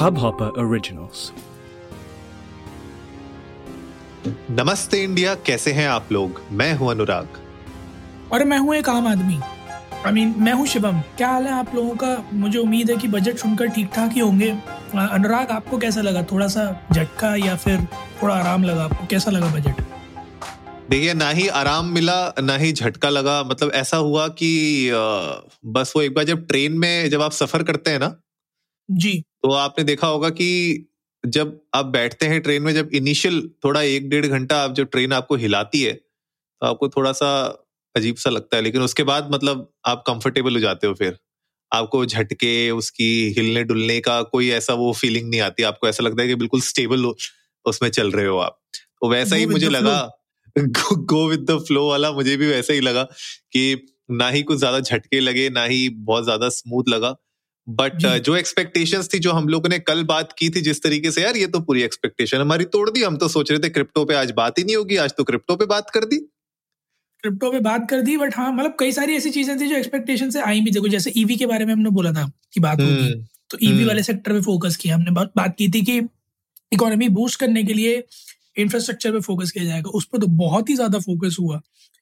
Hubhopper Originals. नमस्ते India कैसे हैं आप लोग? मैं हूँ अनुराग। और मैं हूँ एक आम आदमी। आई मीन मैं हूँ शिवम। क्या हाल है आप लोगों का? मुझे उम्मीद है कि बजट सुनकर ठीक ठाक ही होंगे। अनुराग आपको कैसा लगा? थोड़ा सा झटका या फिर थोड़ा आराम लगा आपको? कैसा लगा बजट देखिए ना ही आराम मिला ना ही झटका लगा। मतलब ऐसा हुआ कि बस वो एक बार जब ट्रेन में जब आप सफ़र करते हैं ना जी। तो आपने देखा होगा कि जब आप बैठते हैं ट्रेन में जब इनिशियल थोड़ा एक डेढ़ घंटा आप जब ट्रेन आपको हिलाती है तो आपको थोड़ा सा अजीब सा लगता है। लेकिन उसके बाद मतलब आप कंफर्टेबल हो जाते हो फिर। आपको झटके उसकी हिलने डुलने का कोई ऐसा वो फीलिंग नहीं आती। आपको ऐसा लगता है कि बिल्कुल स्टेबल हो उसमें चल रहे हो आप। तो वैसा ही मुझे लगा गो विद द फ्लो वाला मुझे भी वैसा ही लगा कि ना ही कुछ ज़्यादा झटके लगे ना ही बहुत ज़्यादा स्मूथ लगा। बट जी। जो एक्सपेक्टेशंस थी जो हम लोगों ने कल बात की थी जिस तरीके से यार ये तो पूरी एक्सपेक्टेशन हमारी तोड़ दी हम तो सोच रहे थे क्रिप्टो पे आज बात ही नहीं होगी आज तो क्रिप्टो पे बात कर दी। क्रिप्टो पे बात कर दी बट हाँ मतलब कई सारी ऐसी चीज़ें थी जो एक्सपेक्टेशन से आई भी। देखो जैसे ईवी के बारे में हमने बोला था कि बात होगी हम्म, तो ईवी हम्म। वाले सेक्टर पे फोकस किया हमने बात बात की थी कि इकोनॉमी बूस्ट करने के लिए इंफ्रास्ट्रक्चर पे फोकस किया जाएगा। उस पर तो बहुत ही ज़्यादा फोकस हुआ।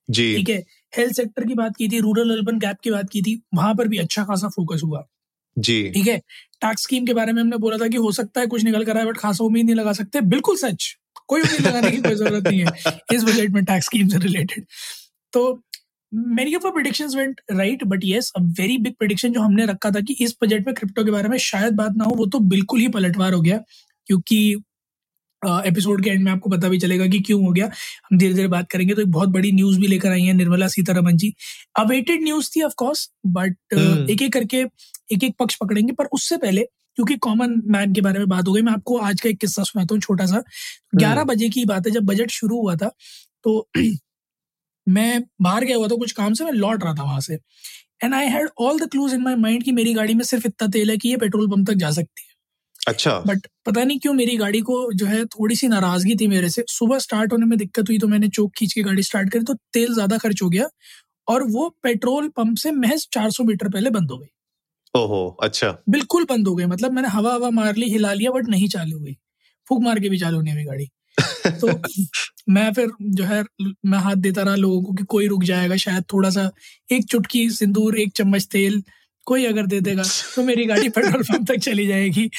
जी। ठीक है हेल्थ सेक्टर की बात की थी रूरल अर्बन गैप की बात की थी वहाँ पर भी अच्छा खासा फोकस हुआ। जी। ठीक है? टैक्स स्कीम के बारे में हमने बोला था कि हो सकता है कुछ निकल कर आए बट खासा उम्मीद नहीं लगा सकते। बिल्कुल सच। कोई उम्मीद लगाने की कोई ज़रूरत नहीं है। इस बजट में टैक्स स्कीम से रिलेटेड तो many of predictions went right but yes a very big prediction जो हमने रखा था कि इस बजट में क्रिप्टो के बारे में शायद बात ना हो वो तो बिल्कुल ही पलटवार हो गया। क्योंकि एपिसोड के एंड में आपको पता भी चलेगा कि क्यों हो गया। हम धीरे धीरे बात करेंगे तो एक बहुत बड़ी न्यूज़ भी लेकर आई है निर्मला सीतारमन जी। अवेटेड न्यूज़ थी ऑफ़ कोर्स बट हम्म। एक एक करके एक एक पक्ष पकड़ेंगे पर उससे पहले क्योंकि कॉमन मैन के बारे में बात हो गई मैं आपको आज का एक किस्सा सुनाता हूँ छोटा सा। ग्यारह बजे की बात है जब बजट शुरू हुआ था तो मैं बाहर गया हुआ था कुछ काम से मैं लौट रहा था वहाँ से। And I had all the clues in my mind कि मेरी गाड़ी में सिर्फ़ इतना तेल है कि ये पेट्रोल पंप तक जा सकती है। अच्छा। बट पता नहीं क्यों मेरी गाड़ी को जो है थोड़ी सी नाराज़गी थी मेरे से। सुबह स्टार्ट होने में दिक्कत हुई तो मैंने चौक खींच के गाड़ी स्टार्ट करी तो तेल ज़्यादा खर्च हो गया और वो पेट्रोल पंप से महज 400 मीटर पहले बंद हो गई। ओहो अच्छा। बिल्कुल बंद हो गई। मतलब मैंने हवा हवा मार ली हिला लिया बट नहीं चालू हुई। फूक मार के भी चालू नहीं हुई गाड़ी। तो मैं फिर जो है मैं हाथ देता रहा लोगों को कि कोई रुक जाएगा शायद थोड़ा सा एक चुटकी सिंदूर एक चम्मच तेल कोई अगर दे देगा तो मेरी गाड़ी पेट्रोल पंप तक चली जाएगी।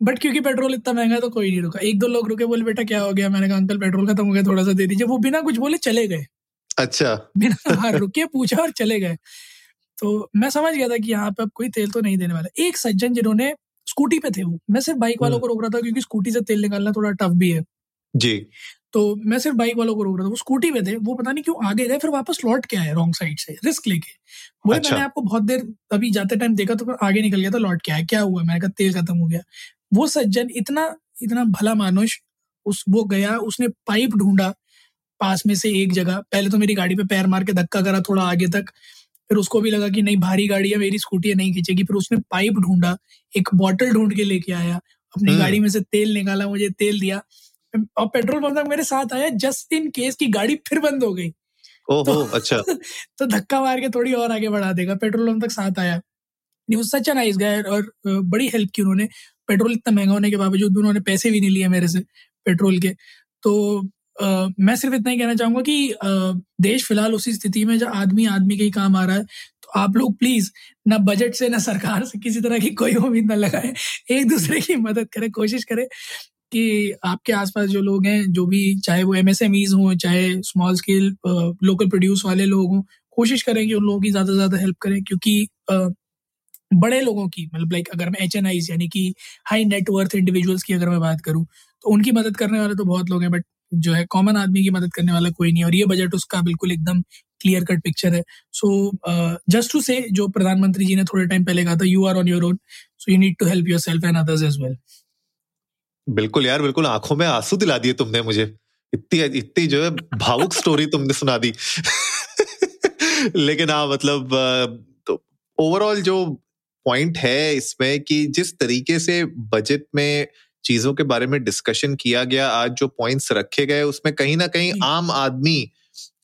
बट क्योंकि पेट्रोल इतना महँगा है तो कोई नहीं रुका। एक दो लोग रुके बोले बेटा क्या हो गया? मैंने कहा अंकल पेट्रोल खत्म हो गया थोड़ा सा दे दीजिए। वो बिना कुछ बोले चले गए। अच्छा। बिना हाँ रुके पूछा और चले गए। तो मैं समझ गया था कि यहाँ पे अब कोई तेल तो नहीं देने वाला। एक सज्जन जिन्होंने स्कूटी पे थे वो। मैं सिर्फ़ बाइक वालों को रोक रहा था क्योंकि स्कूटी से तेल निकालना थोड़ा टफ भी है। जी। तो मैं सिर्फ़ बाइक वालों को रोक रहा था वो स्कूटी पे थे वो पता नहीं क्यों आगे गए फिर वापस लौट के आए रॉन्ग साइड से रिस्क लेके बोले अच्छा। मैंने आपको बहुत देर अभी जाते टाइम देखा तो आगे निकल गया था लौट के आया क्या हुआ मैंने कहा तेल खत्म हो गया वो सज्जन इतना इतना भला मानुष उस वो गया उसने पाइप ढूंढा पास में से एक जगह पहले तो मेरी गाड़ी पे पैर मार के धक्का करा थोड़ा आगे तक फिर उसको भी लगा कि नहीं भारी गाड़ी है मेरी स्कूटी है नहीं खींचेगी फिर उसने पाइप ढूंढा एक बॉटल ढूंढ के लेके आया अपनी हम्म। गाड़ी में से तेल निकाला मुझे तेल दिया और पेट्रोल पंप तक मेरे साथ आया जस्ट इन केस की गाड़ी फिर बंद हो गई। ओहो तो अच्छा। तो धक्का मार के थोड़ी और आगे बढ़ा देगा पेट्रोल पंप तक साथ आया। न्यूज़ सच नाइस गाय और बड़ी हेल्प की उन्होंने। पेट्रोल इतना महँगा होने के बावजूद भी उन्होंने पैसे भी नहीं लिए मेरे से पेट्रोल के। तो अ, मैं सिर्फ़ इतना ही कहना चाहूँगा कि अ, देश फ़िलहाल उसी स्थिति में जब आदमी आदमी के ही काम आ रहा है। तो आप लोग प्लीज़ ना बजट से ना सरकार से किसी तरह की कोई उम्मीद ना लगाए। एक दूसरे की मदद करें कोशिश करें। कि आपके आसपास जो लोग हैं, जो भी, चाहे वो एमएसएमईज हों, चाहे स्मॉल स्केल लोकल प्रोड्यूस वाले लोग हों, कोशिश करें कि उन लोगों की ज़्यादा से ज़्यादा हेल्प करें, क्योंकि बड़े लोगों की मतलब लाइक अगर मैं एच एन आईज यानी कि हाई नेटवर्थ इंडिविजुअल्स की अगर मैं बात करूँ तो उनकी मदद करने वाले तो बहुत लोग हैं बट जो है कॉमन आदमी की मदद करने वाला कोई नहीं और ये बजट उसका बिल्कुल एकदम क्लियर कट पिक्चर है। सो जस्ट टू से जो प्रधानमंत्री जी ने थोड़े टाइम पहले कहा था you are on your own so you need to help yourself and others as well बिल्कुल यार बिल्कुल आँखों में आँसू दिला दिए तुमने मुझे। इतनी इतनी जो है भावुक स्टोरी तुमने सुना दी। लेकिन हाँ मतलब अ, तो ओवरऑल जो पॉइंट है इसमें कि जिस तरीके से बजट में चीज़ों के बारे में डिस्कशन किया गया आज जो पॉइंट्स रखे गए उसमें कहीं ना कहीं आम आदमी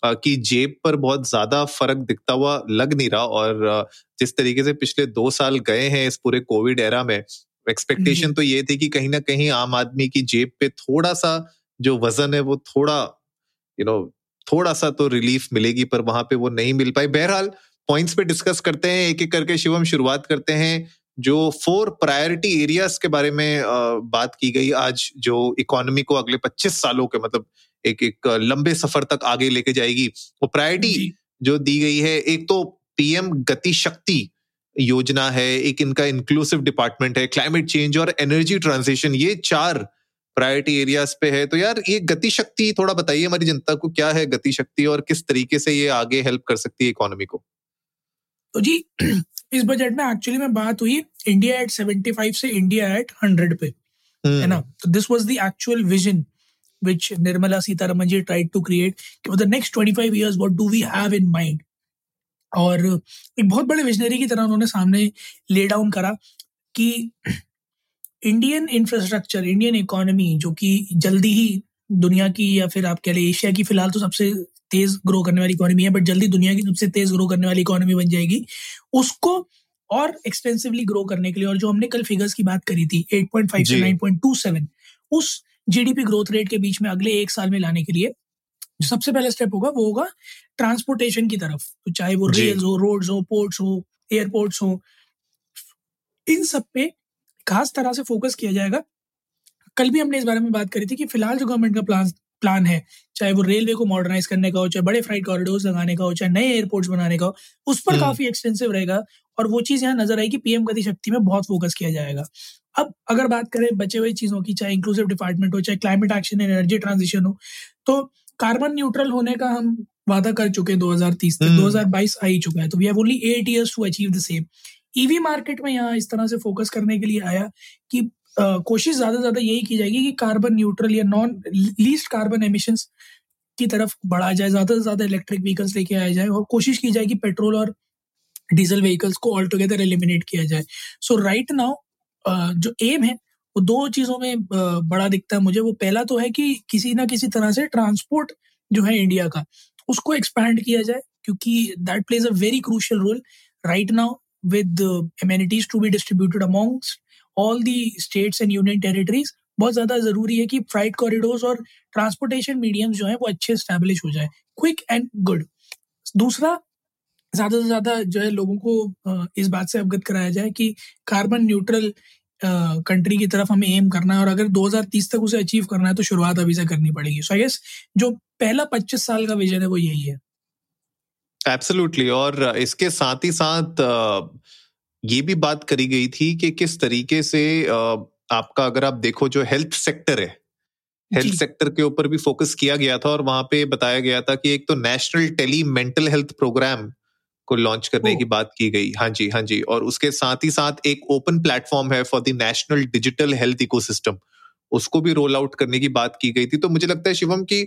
की जेब पर बहुत ज़्यादा फ़र्क दिखता हुआ लग नहीं रहा। और जिस तरीके से पिछले दो साल गए हैं इस पूरे कोविड एरा में एक्सपेक्टेशन तो ये थी कि कहीं ना कहीं आम आदमी की जेब पे थोड़ा सा जो वज़न है वो थोड़ा यू नो थोड़ा सा तो रिलीफ मिलेगी पर वहाँ पे वो नहीं मिल पाई। बहरहाल पॉइंट्स पे डिस्कस करते हैं एक एक करके शिवम शुरुआत करते हैं जो फोर प्रायोरिटी एरियाज़ के बारे में बात की गई आज जो इकोनॉमी को अगले 25 सालों के मतलब एक एक लंबे सफ़र तक आगे लेके जाएगी। वो प्रायोरिटी जो। दी गई है एक तो पीएम गति शक्ति योजना है एक इनका इंक्लूसिव डिपार्टमेंट है क्लाइमेट चेंज और एनर्जी ट्रांजिशन ये चार प्रायोरिटी एरियाज़ पे है। तो यार ये गति शक्ति थोड़ा बताइए हमारी जनता को क्या है गति शक्ति और किस तरीके से ये आगे हेल्प कर सकती है इकोनॉमी को? तो जी इस बजट में एक्चुअली में बात हुई इंडिया एट 75 से इंडिया एट 100 पे है ना? तो this was the actual vision which Nirmala Sitaraman ji tried to create for the next 25 years what do we have in mind? और एक बहुत बड़े विजनरी की तरह उन्होंने सामने ले डाउन करा कि इंडियन इंफ्रास्ट्रक्चर इंडियन इकोनॉमी जो कि जल्दी ही दुनिया की या फिर आप कह लें एशिया की फ़िलहाल तो सबसे तेज ग्रो करने वाली इकोनॉमी है बट जल्दी दुनिया की सबसे तेज ग्रो करने वाली इकोनॉमी बन जाएगी। उसको और एक्सटेंसिवली ग्रो करने के लिए और जो हमने कल फिगर्स की बात करी थी 8.5 से 9.27 उस जीडीपी ग्रोथ रेट के बीच में अगले एक साल में लाने के लिए सबसे पहला स्टेप होगा वो होगा ट्रांसपोर्टेशन की तरफ़। तो चाहे वो रेल्स हो रोड्स हो पोर्ट्स हो एयरपोर्ट्स हो इन सब पे खास तरह से फोकस किया जाएगा। कल भी हमने इस बारे में बात करी थी कि फ़िलहाल जो गवर्नमेंट का प्लान प्लान है चाहे वो रेलवे को मॉडर्नाइज करने का हो चाहे बड़े फ्राइट कॉरिडोर लगाने का हो चाहे नए एयरपोर्ट्स बनाने का हो उस पर हम्म। काफ़ी एक्सटेंसिव रहेगा और वो चीज़ यहाँ नज़र आएगी पीएम गति शक्ति में बहुत फोकस किया जाएगा। अब अगर बात करें बचे हुए चीज़ों की चाहे इंक्लूसिव डिपार्टमेंट हो चाहे climate action and energy transition हो तो कार्बन न्यूट्रल होने का हम वादा कर चुके हैं 2030 तक। 2022 हम्म। आ ही चुका है तो we have only eight years to achieve the same EV market में यहाँ इस तरह से फोकस करने के लिए आया कि कोशिश ज़्यादा ज़्यादा यही की जाएगी कि कार्बन न्यूट्रल या नॉन लीस्ट कार्बन एमिशन की तरफ़ बढ़ा जाए ज़्यादा से ज़्यादा इलेक्ट्रिक व्हीकल्स लेके आया जाए और कोशिश की जाए कि पेट्रोल और डीजल व्हीकल्स को ऑल टुगेदर एलिमिनेट किया जाए। सो राइट नाउ जो एम है वो दो चीज़ों में बड़ा दिखता है मुझे। वो पहला तो है कि किसी ना किसी तरह से ट्रांसपोर्ट जो है इंडिया का, उसको एक्सपैंड किया जाए, क्योंकि that plays a very crucial role right now with amenities to be distributed amongst all the states and union territories बहुत ज़्यादा ज़रूरी है कि फ्राइट कॉरिडोर्स और ट्रांसपोर्टेशन मीडियम्स जो है वो अच्छे स्टैब्लिश हो जाए क्विक एंड गुड दूसरा, ज़्यादा से ज़्यादा जो है लोगों को इस बात से अवगत कराया जाए कि कार्बन न्यूट्रल कंट्री की तरफ़ हमें एम करना है और अगर 2030 तक उसे अचीव करना है तो शुरुआत अभी से करनी पड़ेगी। सो आई गेस जो पहला 25 साल का विजन है वो यही है। एब्सोल्युटली और इसके साथ ही साथ ये भी बात करी गई थी कि किस तरीके से आपका अगर आप देखो जो हेल्थ सेक्टर है हेल्थ सेक्टर के ऊपर भी फोकस किया गया था और वहाँ पे बताया गया था कि एक तो national tele mental health programme को लॉन्च करने की बात की गई। हाँ जी हाँ जी। और उसके साथ ही साथ एक ओपन प्लेटफॉर्म है for the national digital health ecosystem उसको भी रोल आउट करने की बात की गई थी। तो मुझे लगता है शिवम की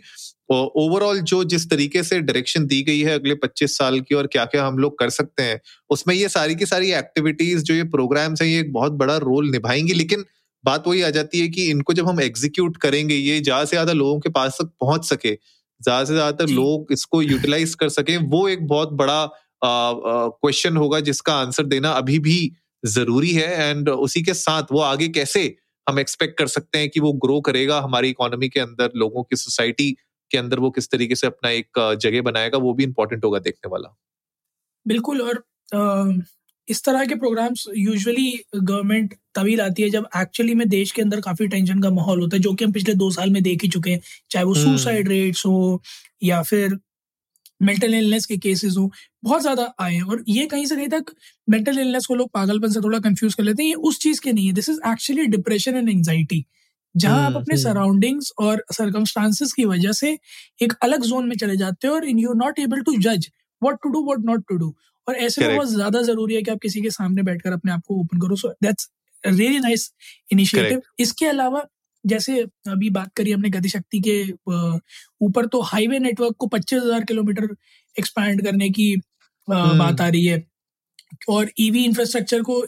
ओवरऑल जो जिस तरीके से डायरेक्शन दी गई है अगले 25 साल की और क्या क्या हम लोग कर सकते हैं उसमें ये सारी की सारी एक्टिविटीज़ जो ये प्रोग्राम्स हैं ये एक बहुत बड़ा रोल निभाएँगी। लेकिन बात वही आ जाती है कि इनको जब हम एग्जीक्यूट करेंगे ये ज़्यादा से ज़्यादा लोगों के पास तक पहुँच सके ज़्यादा से ज़्यादातर लोग इसको यूटिलाइज कर सके वो एक बहुत बड़ा क्वेश्चन होगा जिसका आंसर देना अभी भी ज़रूरी है एंड उसी के साथ वो आगे कैसे हम एक्सपेक्ट कर सकते हैं कि वो ग्रो करेगा हमारी इकोनॉमी के अंदर लोगों की सोसाइटी के अंदर वो किस तरीके से अपना एक जगह बनाएगा वो भी इम्पोर्टेंट होगा देखने वाला बिल्कुल और इस तरह के प्रोग्राम्स यूजुअली गवर्नमेंट तभी लाती है जब एक्चुअली में देश के अंदर काफ़ी टेंशन का माहौल होता है जो कि हम पिछले दो साल में देख ही चुके हैं चाहे वो सुसाइड हम्म। रेट्स हो या फिर मेंटल इलनेस के केसेस हो बहुत ज़्यादा आए हैं। और ये कहीं से कहीं तक मेंटल इलनेस को लोग पागलपन से थोड़ा कंफ्यूज कर लेते हैं। ये उस चीज़ के नहीं है। This is actually depression and anxiety जहाँ आप अपने सराउंडिंग्स हम्म। और सर्कमस्टांसिस की वजह से एक अलग जोन में चले जाते हो और इन यू नॉट एबल टू जज what to do what not to do और ऐसे में बहुत ज़्यादा ज़रूरी है कि आप किसी के सामने बैठकर अपने आप को ओपन करो। So that's really nice initiative इसके अलावा जैसे अभी बात करी हमने गतिशक्ति के ऊपर तो हाईवे नेटवर्क को पच्चीस हज़ार किलोमीटर एक्सपैंड करने की हम्म। बात आ रही है। और ईवी e इंफ्रास्ट्रक्चर को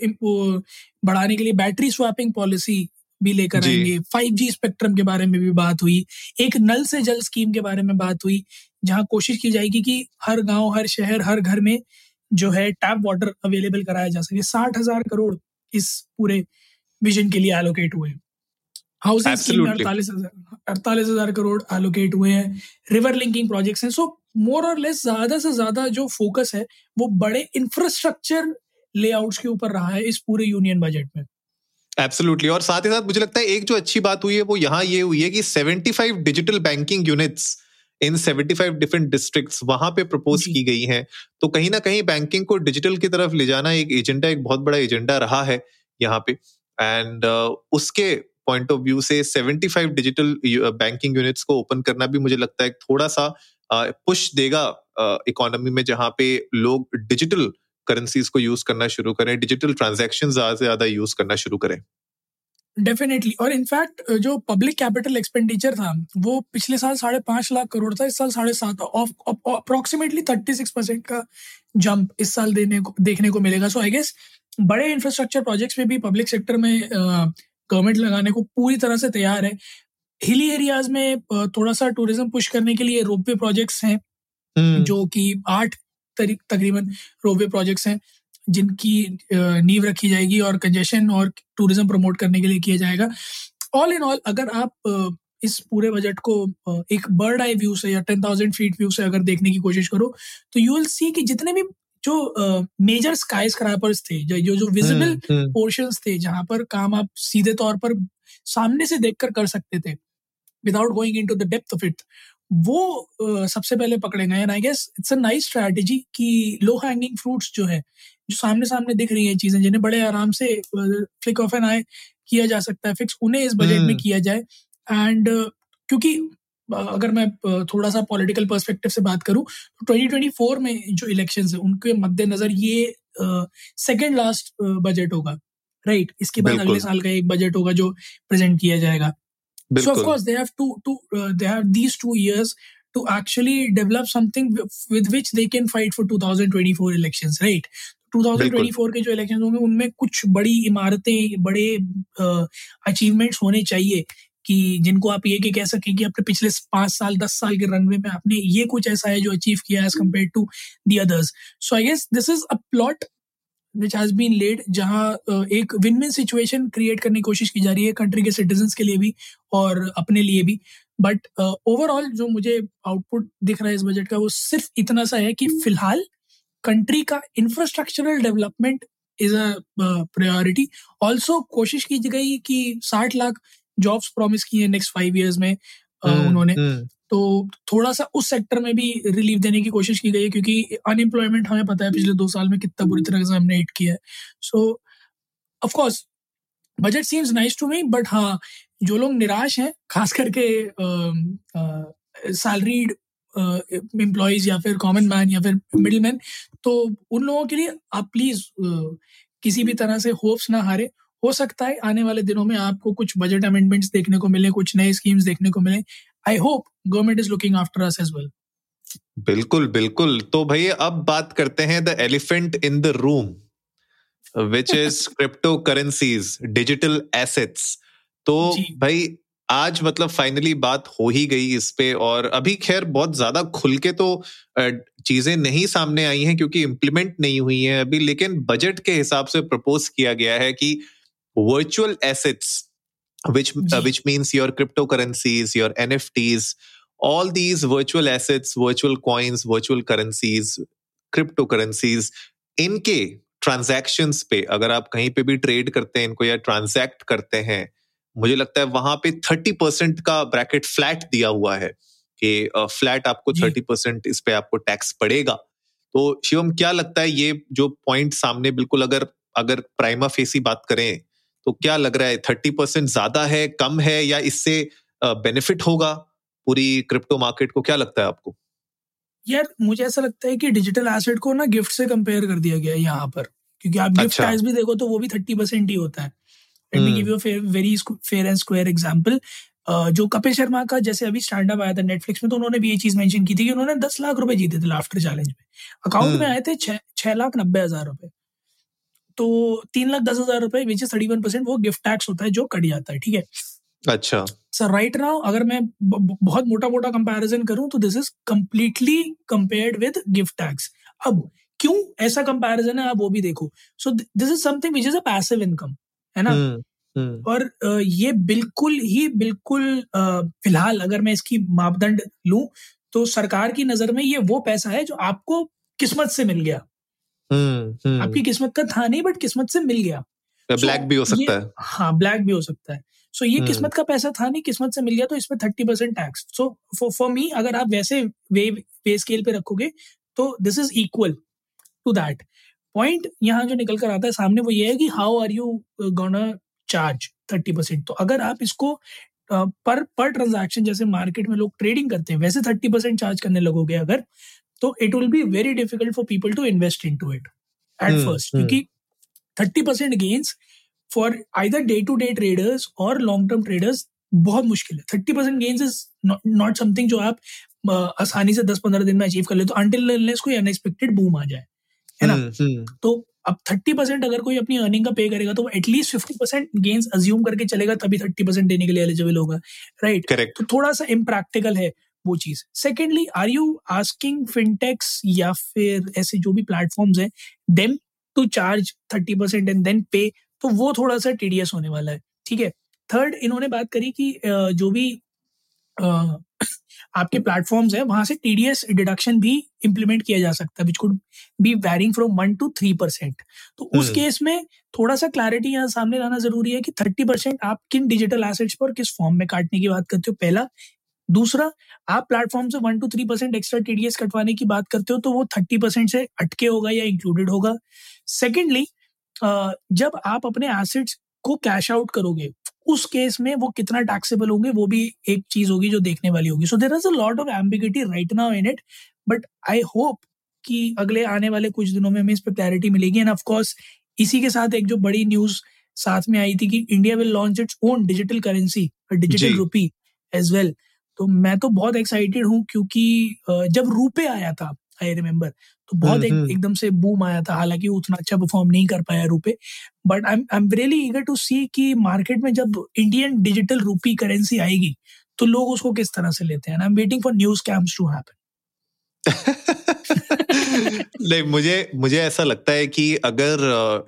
बढ़ाने के लिए बैटरी स्वैपिंग पॉलिसी भी लेकर आएँगे। फाइव जी स्पेक्ट्रम के बारे में भी बात हुई। एक नल से जल स्कीम के बारे में बात हुई जहाँ कोशिश की जाएगी कि हर गाँव हर शहर हर घर में जो है टैप वाटर अवेलेबल कराया जा सके। साठ हज़ार करोड़ इस पूरे विजन के लिए एलोकेट हुए। हाउसिंग अड़तालीस हज़ार अड़तालीस हज़ार करोड़ एलोकेट हुए हैं रिवर लिंकिंग प्रोजेक्ट्स हैं। सो मोर और लेस ज़्यादा से ज़्यादा जो फोकस है वो बड़े इंफ्रास्ट्रक्चर लेआउट्स के ऊपर रहा है इस पूरे यूनियन बजट में। एब्सोल्युटली और साथ ही साथ मुझे लगता है एक जो अच्छी बात हुई है वो यहाँ ये हुई है कि 75 digital banking units in 75 different districts वहाँ पे प्रपोज की गई हैं। तो कहीं ना कहीं बैंकिंग को डिजिटल की तरफ़ ले जाना एक एजेंडा एक बहुत बड़ा एजेंडा रहा है यहाँ पे। एंड uh, उसके पॉइंट ऑफ़ व्यू से 75 डिजिटल बैंकिंग यूनिट्स को ओपन करना भी मुझे लगता है थोड़ा सा पुश uh, देगा इकोनॉमी uh, में जहाँ पे लोग डिजिटल करेंसीज को यूज़ करना शुरू करें डिजिटल ट्रांजेक्शन ज़्यादा से ज़्यादा यूज़ करना शुरू करें। डेफिनेटली और इनफैक्ट जो पब्लिक कैपिटल एक्सपेंडिचर था वो पिछले साल साढ़े पाँच लाख करोड़ था इस साल साढ़े सात अप्रोक्सीमेटली थर्टी सिक्स परसेंट का जंप इस साल देने को देखने को मिलेगा। सो आई गेस बड़े इंफ्रास्ट्रक्चर प्रोजेक्ट्स में भी पब्लिक सेक्टर में गवर्नमेंट लगाने को पूरी तरह से तैयार है हिली एरियाज़ में थोड़ा सा टूरिज़्म पुश करने के लिए रोपवे प्रोजेक्ट्स हैं हम्म। जो कि आठ तकरीबन रोपवे प्रोजेक्ट्स हैं जिनकी नींव रखी जाएगी और कंजेशन और टूरिज़्म प्रमोट करने के लिए किया जाएगा ऑल इन ऑल अगर आप इस पूरे बजट को एक बर्ड आई व्यू से या टेन थाउज़ेंड फीट व्यू से अगर देखने की कोशिश करो तो यू विल सी कि जितने भी जो मेजर स्काई स्क्रैपर्स थे जो जो विजिबल पोर्शंस हम्म, हम्म। थे जहाँ पर काम आप सीधे तौर पर सामने से देखकर कर सकते थे without going into the depth of it वो uh, सबसे पहले पकड़े गए and I guess it's a nice strategy कि लो हैंगिंग फ्रूट्स जो है जो सामने सामने दिख रही है चीज़ें जिन्हें बड़े आराम से फ्लिक ऑफ़ एन आई किया जा सकता है फिक्स उन्हें इस बजट में हम्म। किया जाए एंड uh, क्योंकि अगर मैं थोड़ा सा पॉलिटिकल पर्सपेक्टिव से बात करूँ तो 2024 में जो इलेक्शन है उनके मद्देनजर ये सेकेंड लास्ट बजट होगा राइट right? इसके बाद अगले साल का एक बजट होगा जो प्रेजेंट किया जाएगा। So of course they have to to they have these two years to actually develop something with which they can fight for 2024 elections right? 2024 के जो इलेक्शन होंगे उनमें कुछ बड़ी इमारतें बड़े अचीवमेंट्स होने चाहिए। कि जिनको आप ये कह सकें कि अपने पिछले पाँच साल दस साल के रनवे में आपने ये कुछ ऐसा है जो अचीव किया as compare to the others so I guess this is a plot which has been laid जहाँ एक विन विन सिचुएशन क्रिएट करने की कोशिश की जा रही है कंट्री के सिटीजन के लिए भी और अपने लिए भी. बट ओवरऑल uh, जो मुझे आउटपुट दिख रहा है इस बजट का वो सिर्फ़ इतना सा है कि फ़िलहाल कंट्री का infrastructural development is a priority also कोशिश की गई कि साठ लाख जॉब्स प्रॉमिस किए नेक्स्ट फाइव इयर्स में हम्म, उन्होंने। हम्म। तो थोड़ा सा उस सेक्टर में भी रिलीफ देने की कोशिश की गई है क्योंकि अनएम्प्लॉयमेंट हमें पता है पिछले दो साल में कितना बुरी तरह से हमने हिट किया है। So of course budget seems nice to me but हाँ जो लोग निराश हैं खास करके सैलरीड एम्प्लॉयज़ या फिर कॉमन मैन या फिर मिडिल मैन तो उन लोगों के लिए आप प्लीज़ किसी भी तरह से होप्स ना हारे। हो सकता है आने वाले दिनों में आपको कुछ बजट अमेंडमेंट्स देखने को मिले कुछ नए स्कीम्स देखने को मिले। I hope government is looking after us as well बिल्कुल बिल्कुल। तो भाई अब बात करते हैं the elephant in the room which is crypto currencies digital assets तो भाई आज मतलब फाइनली बात हो ही गई इस पे और अभी खैर बहुत ज़्यादा खुल के तो चीज़ें नहीं सामने आई हैं क्योंकि इम्प्लीमेंट नहीं हुई हैं अभी लेकिन बजट के हिसाब से प्रपोज किया गया है कि virtual assets which uh, which means your cryptocurrencies your nfts all these virtual assets virtual coins virtual currencies cryptocurrencies इनके ट्रांजैक्शंस पे अगर आप कहीं पे भी ट्रेड करते हैं इनको या ट्रांजैक्ट करते हैं मुझे लगता है वहाँ पे थर्टी परसेंट का ब्रैकेट फ्लैट दिया हुआ है कि फ्लैट आपको थर्टी परसेंट इस पे आपको टैक्स पड़ेगा। तो शिवम क्या लगता है ये जो पॉइंट सामने बिल्कुल अगर अगर प्राइमा फेसी बात करें तो क्या लग रहा है थर्टी परसेंट ज़्यादा है कम है या इससे बेनिफिट होगा पूरी क्रिप्टो मार्केट को? क्या लगता है आपको? यार मुझे ऐसा लगता है कि डिजिटल एसेट को ना गिफ्ट से कंपेयर कर दिया गया है यहाँ पर। क्योंकि आप गिफ्ट अच्छा। प्राइस भी देखो तो वो भी थर्टी परसेंट ही होता है। Let me give you very fair and square example जो कपिल शर्मा का जैसे अभी स्टैंड अप आया था नेटफ्लिक्स में तो उन्होंने भी ये चीज़ मेंशन की थी कि उन्होंने दस लाख रुपए जीते थे लाफ्टर चैलेंज में। अकाउंट में हम्म। आए थे छह लाख नब्बे हज़ार रुपए। तो तीन लाख दस हज़ार रुपए which is thirty one percent वो गिफ्ट टैक्स होता है जो कट जाता है ठीक है? अच्छा। सर राइट नाउ अगर मैं बहुत मोटा मोटा कंपैरिजन करूँ तो this is completely compared with gift tax अब क्यों ऐसा कंपैरिजन है आप वो भी देखो। So this is something which is a passive income है ना? हम्म। और ये बिल्कुल ही बिल्कुल फ़िलहाल अगर मैं इसकी मापदंड लूँ तो सरकार की नज़र में ये वो पैसा है जो आपको किस्मत से मिल गया। हम्म, आपकी किस्मत का था नहीं बट किस्मत से मिल गया। ब्लैक भी हो सकता है। हाँ ब्लैक भी हो सकता है। सो so, ये किस्मत का पैसा था नहीं किस्मत से मिल गया तो इसमें thirty percent tax so for me अगर आप वैसे वे वे स्केल पे रखोगे तो this is equal to that point यहाँ जो निकल कर आता है सामने वो ये है कि how are you gonna charge thirty percent तो अगर आप इसको पर पर ट्रांजैक्शन जैसे मार्केट में लोग ट्रेडिंग करते हैं वैसे थर्टी परसेंट चार्ज करने लगोगे अगर तो it will be very difficult for people to invest into it at first क्योंकि thirty percent gains for either day to day traders और लॉन्ग टर्म ट्रेडर्स बहुत मुश्किल है। Thirty percent gains is not something जो आप आसानी से दस पंद्रह दिन में अचीव कर ले तो अंटिल कोई अनएक्सपेक्टेड बूम आ जाए है ना? हम्म, हम्म। तो अब थर्टी परसेंट अगर कोई अपनी अर्निंग का पे करेगा तो at least fifty percent gains assume करके चलेगा तभी थर्टी परसेंट देने के लिए एलिजिबल होगा राइट करेक्ट तो थोड़ा सा इम्प्रैक्टिकल है। वो चीज़। Secondly are you asking fintechs या फिर ऐसे जो भी प्लेटफॉर्म्स हैं them to charge thirty percent and then pay तो वो थोड़ा सा टीडीएस होने वाला है ठीक है? थर्ड इन्होंने बात करी कि जो भी आपके प्लेटफॉर्म्स है वहाँ से टीडीएस डिडक्शन भी इंप्लीमेंट किया जा सकता है which could be varying from one two three percent तो उस केस हम्म। में थोड़ा सा क्लैरिटी यहाँ सामने लाना ज़रूरी है कि थर्टी परसेंट आप किन डिजिटल एसेट्स पर किस फॉर्म में काटने की बात करते हो? पहला दूसरा आप प्लेटफॉर्म से one two three percent extra TDS कटवाने की बात करते हो तो वो थर्टी परसेंट से अटके होगा या इंक्लूडेड होगा। सेकेंडली जब आप अपने एसेट्स को कैश आउट करोगे उस केस में वो कितना टैक्सेबल होंगे वो भी एक चीज़ होगी जो देखने वाली होगी। So there is a lot of ambiguity right now in it but I hope कि अगले आने वाले कुछ दिनों में हमें इस पर क्लैरिटी मिलेगी। एंड ऑफकोर्स इसी के साथ एक जो बड़ी न्यूज़ साथ में आई थी कि India will launch its own digital currency digital rupee as well तो मैं तो बहुत एक्साइटेड हूँ क्योंकि जब रूपे आया था आई रिमेम्बर तो बहुत एक, एकदम से बूम आया था। हालाँकि उतना अच्छा परफॉर्म नहीं कर पाया रूपे but I am really eager to see कि मार्केट में जब इंडियन डिजिटल रूपी करेंसी आएगी तो लोग उसको किस तरह से लेते हैं? I am waiting for new scams to happen नहीं मुझे मुझे ऐसा लगता है कि अगर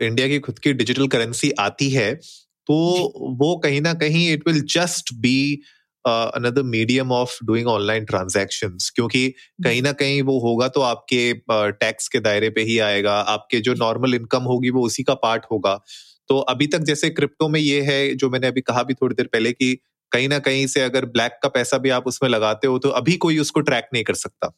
इंडिया की खुद की डिजिटल करेंसी आती है तो वो कहीं ना कहीं it will just be another medium of doing online transaction क्योंकि कहीं ना कहीं वो होगा तो आपके टैक्स uh, के दायरे पे ही आएगा आपके जो नॉर्मल इनकम होगी वो उसी का पार्ट होगा। तो अभी तक जैसे क्रिप्टो में ये है जो मैंने अभी कहा भी थोड़ी देर पहले कि कहीं ना कहीं से अगर ब्लैक का पैसा भी आप उसमें लगाते हो तो अभी कोई उसको ट्रैक नहीं कर सकता।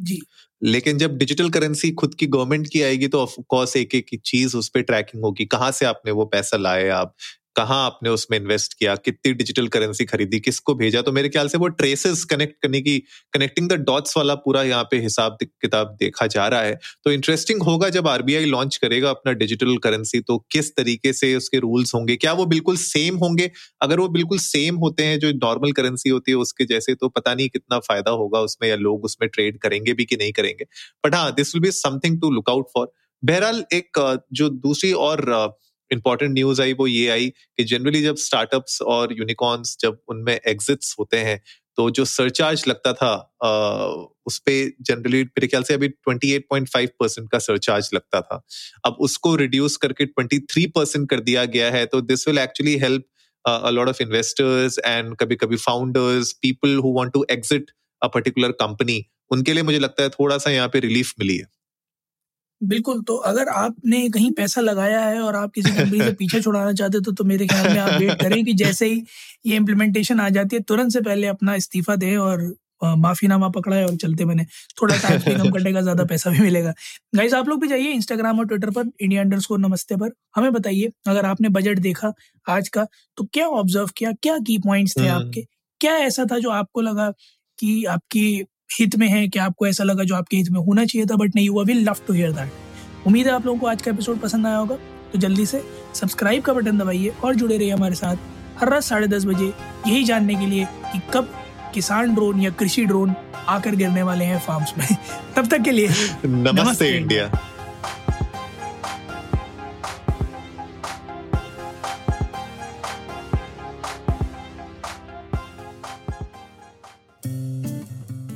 जी। लेकिन जब डिजिटल करेंसी खुद की गवर्नमेंट की आएगी तो ऑफकोर्स एक एक चीज़ उस पर ट्रैकिंग होगी कहाँ से आपने वो पैसा लाए आप कहाँ आपने उसमें इन्वेस्ट किया, कितनी डिजिटल करेंसी खरीदी, किसको भेजा? तो मेरे ख्याल से वो ट्रेसेस कनेक्ट करने की कनेक्टिंग द डॉट्स वाला पूरा यहाँ पे हिसाब किताब देखा जा रहा है। तो इंटरेस्टिंग होगा जब आरबीआई लॉन्च करेगा अपना डिजिटल करेंसी तो किस तरीके से उसके रूल्स होंगे? क्या वो बिल्कुल सेम होंगे? अगर वो बिल्कुल सेम होते हैं, जो नॉर्मल करेंसी होती है उसके जैसे तो पता नहीं कितना फ़ायदा होगा उसमें, या लोग उसमें ट्रेड करेंगे भी कि नहीं करेंगे। बट हाँ this will be something to look out for बहरहाल एक, जो दूसरी और इंपॉर्टेंट न्यूज़ आई, वो ये आई कि जनरली जब स्टार्टअप्स और यूनिकॉर्न्स जब उनमें एग्जिट्स होते हैं तो जो सरचार्ज लगता था उस पर जनरली मेरे ख्याल से अभी 28.5 परसेंट का सरचार्ज लगता था। अब उसको रिड्यूस करके 23 परसेंट कर दिया गया है तो this will actually help a lot of investors and कभी कभी founders people who want to exit a particular company उनके लिए मुझे लगता है थोड़ा सा यहाँ पे रिलीफ मिली है। बिल्कुल तो अगर आपने कहीं पैसा लगाया है और आप किसी कंपनी से पीछे छुड़ाना चाहते हो तो, तो मेरे ख्याल में आप वेट करें कि जैसे ही ये इम्प्लीमेंटेशन आ जाती है तुरंत से पहले अपना इस्तीफा दें और माफीनामा पकड़ा है और चलते बने। थोड़ा टाइम भी कम कटेगा ज़्यादा पैसा भी मिलेगा। गाइज़ आप लोग भी जाइए इंस्टाग्राम और ट्विटर पर इंडिया अंडर नमस्ते पर। हमें बताइए अगर आपने बजट देखा आज का तो क्या ऑब्ज़र्व किया क्या की पॉइंट्स थे हम्म। आपके? क्या ऐसा था जो आपको लगा कि आपकी हित में है क्या आपको ऐसा लगा जो आपके हित में होना चाहिए था बट नहीं हुआ will love to hear that उम्मीद है आप लोगों को आज का एपिसोड पसंद आया होगा तो जल्दी से सब्सक्राइब का बटन दबाइए और जुड़े रहिए हमारे साथ हर रात साढ़े दस बजे यही जानने के लिए कि कब किसान ड्रोन या कृषि ड्रोन आकर गिरने वाले हैं फार्म्स में। तब तक के लिए नमस्ते, नमस्ते। इंडिया